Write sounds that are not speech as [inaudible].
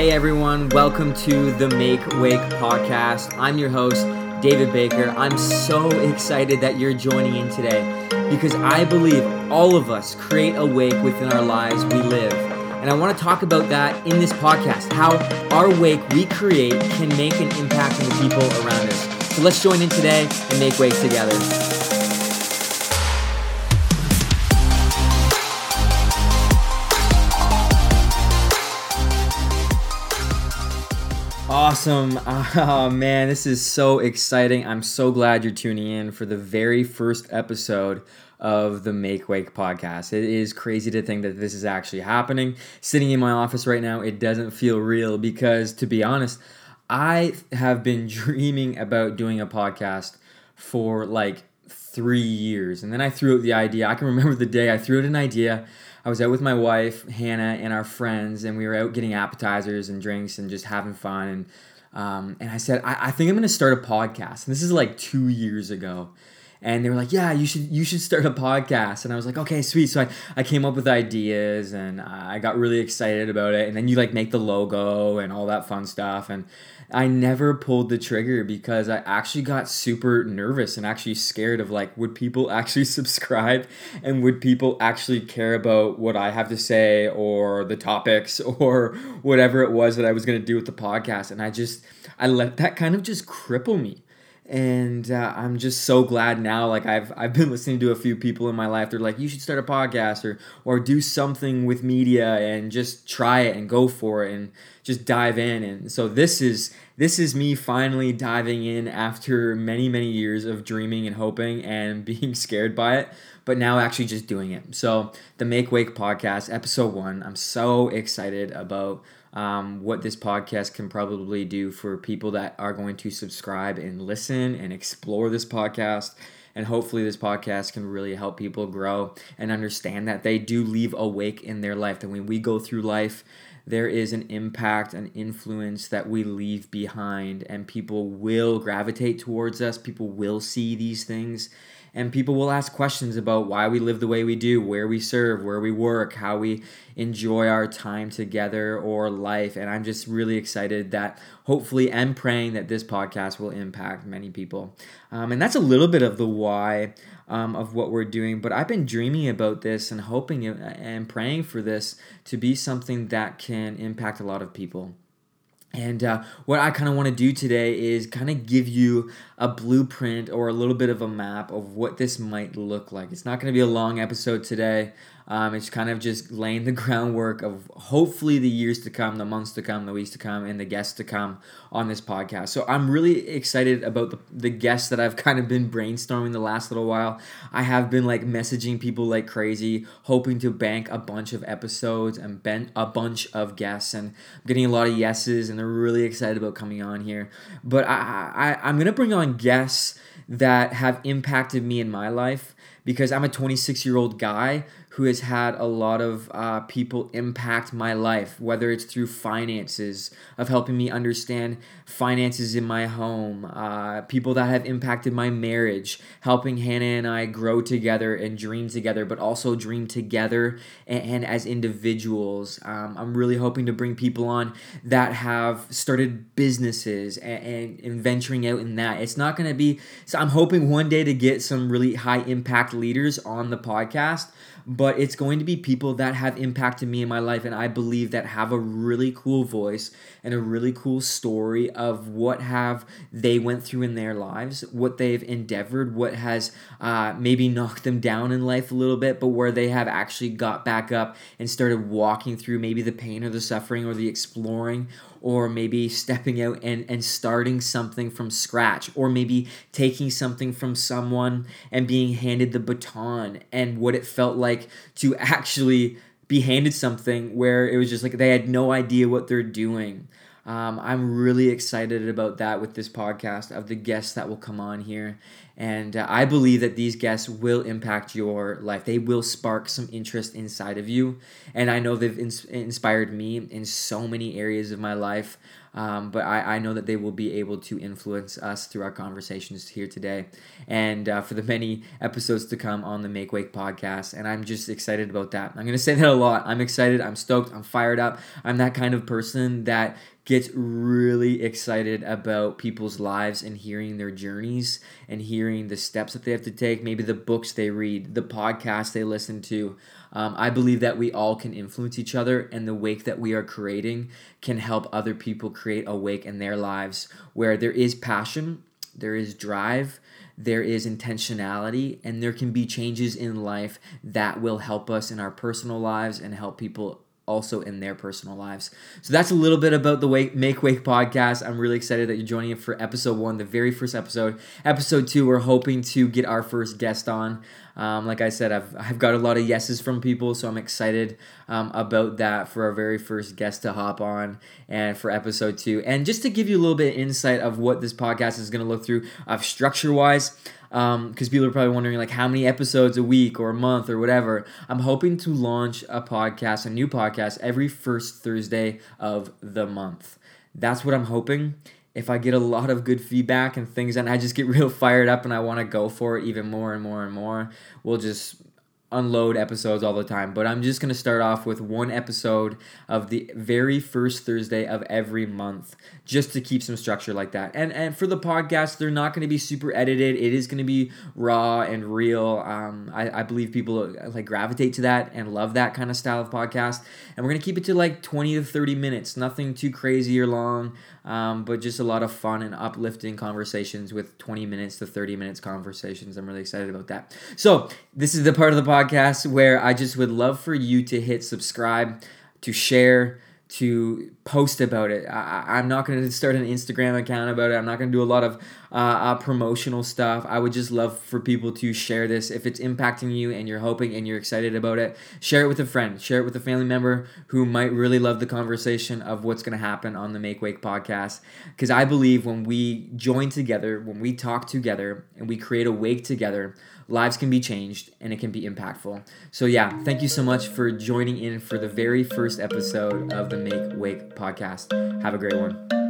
Hey everyone, welcome to the Make Wake podcast. I'm your host, David Baker. I'm so excited that you're joining in today because I believe all of us create a wake within our lives we live. And I want to talk about that in this podcast how our wake we create can make an impact on the people around us. So let's join in today and make wakes together. Awesome. [laughs] Oh man, this is so exciting. I'm so glad you're tuning in for the very first episode of the Make Wake podcast. It is crazy to think that this is actually happening. Sitting in my office right now, it doesn't feel real because, to be honest, I have been [laughs] dreaming about doing a podcast for like three years. And then I threw out the idea. I can remember the day I threw out an idea. I was out with my wife, Hannah, and our friends, and we were out getting appetizers and drinks and just having fun. And um, and I said, I, I think I'm going to start a podcast. And this is like two years ago and they were like, "Yeah, you should you should start a podcast." And I was like, "Okay, sweet." So I, I came up with ideas and I got really excited about it. And then you like make the logo and all that fun stuff. And I never pulled the trigger because I actually got super nervous and actually scared of like, would people [laughs] actually subscribe and would people actually care about what I have to say or the topics [laughs] or whatever it was that I was gonna do with the podcast. And I just I let that kind of just cripple me and uh, I'm just so glad now. Like I've I've been listening to a few people in my life. They're like, you should start a podcast or or do something with media and just try it and go for it and just dive in. And so this is this is me finally diving in after many many years of dreaming and hoping and [laughs] being scared by it, but now actually just doing it. So the Make Wake podcast, episode one. I'm so excited about um, what this podcast can probably do for people that are going to subscribe and listen and explore this podcast. And hopefully, this podcast can really help people grow and understand that they do leave a wake in their life. That when we go through life, there is an impact, an influence that we leave behind, and people will gravitate towards us. People will see these things and people will ask questions about why we live the way we do, where we serve, where we work, how we enjoy our time together or life. And I'm just really excited that hopefully and praying that this podcast will impact many people. Um, and that's a little bit of the why um, of what we're doing. But I've been dreaming about this and hoping and praying for this to be something that can impact a lot of people. And uh, what I kind of want to do today is kind of give you a blueprint or a little bit of a map of what this might look like. It's not going to be a long episode today. Um, it's kind of just laying the [laughs] groundwork of hopefully the years to come, the months to come, the weeks to come, and the guests to come on this podcast. So I'm really excited about the, the guests that I've [laughs] kind of been brainstorming the last little while. I have been like messaging people like crazy, hoping to bank a bunch of episodes and ben- a bunch of guests, and I'm getting a lot of yeses, and they're really excited about coming on here. But I, I I'm gonna bring on guests that have impacted me in my life because I'm a 26 year old guy who has had a lot of uh, people impact my life, whether it's through finances, of helping me understand finances in my home, uh, people that have impacted my marriage, helping Hannah and I grow together and dream together, but also dream together and, and as individuals. Um, I'm really hoping to bring people on that have started businesses and, and, and venturing out in that. It's not going to be, so I'm hoping one day to get some really high impact leaders on the podcast but it's going to be people that have impacted me in my life and I believe that have a really cool voice and a really cool story of what have they went through in their lives, what they've endeavored, what has uh, maybe knocked them down in life a little bit, but where they have actually got back up and started walking through maybe the pain or the suffering or the exploring or maybe stepping out and, and starting something from scratch, or maybe taking something from someone and being handed the baton and what it felt like to actually be handed something where it was just like they had no idea what they're doing. Um, I'm really excited about that with this podcast of the guests that will come on here And uh, I believe that these guests will impact your life. They will spark some interest inside of you. And I know they've ins- inspired me in so many areas of my life. Um, but I, I know that they will be able to influence us through our conversations here today and uh, for the many episodes to come on the Make Wake podcast. And I'm just excited about that. I'm going to say that a lot. I'm excited. I'm stoked. I'm fired up. I'm that kind of person that gets really excited about people's lives and hearing their journeys and hearing the steps that they have to take, maybe the books they read, the podcasts they listen to. Um, I believe that we all can influence each other, and the wake that we are creating can help other people create a wake in their lives where there is passion, there is drive, there is intentionality, and there can be changes in life that will help us in our personal lives and help people also in their personal lives. So that's a little bit about the Make Wake podcast. I'm really excited that you're joining it for episode one, the very first episode. Episode two, we're hoping to get our first guest on. Um, like I said, I've, I've got a lot of yeses from people, so I'm excited um, about that for our very first guest to hop on and for episode two. And just to give you a little bit of insight of what this podcast is going to look through of structure wise, because um, people are probably wondering like how many episodes a week or a month or whatever. I'm hoping to launch a podcast, a new podcast, every first Thursday of the month. That's what I'm hoping. If I get a lot of good feedback and things, and I just get real fired up and I want to go for it even more and more and more, we'll just unload episodes all the time, but I'm just going to start off with one episode of the very first Thursday of every month just to keep some structure like that. And and for the podcast, they're not going to be super edited. It is going to be raw and real. Um, I, I believe people like gravitate to that and love that kind of style of podcast. And we're going to keep it to like 20 to 30 minutes, nothing too crazy or long, um, but just a lot of fun and uplifting conversations with 20 minutes to 30 minutes conversations. I'm really excited about that. So this is the part of the podcast podcast where I just would love for you to hit subscribe, to share, to post about it. I, am not going to start an Instagram account about it. I'm not going to do a lot of uh, uh, promotional stuff. I would just love for people to share this. If it's impacting you and you're hoping and you're excited about it, share it with a friend, share it with a family member who might really love the conversation of what's going to happen on the Make Wake podcast. Because I believe when we join together, when we talk together, and we create a wake together, lives can be changed and it can be impactful. So, yeah, thank you so much for joining in for the very first episode of the Make Wake podcast. Have a great one.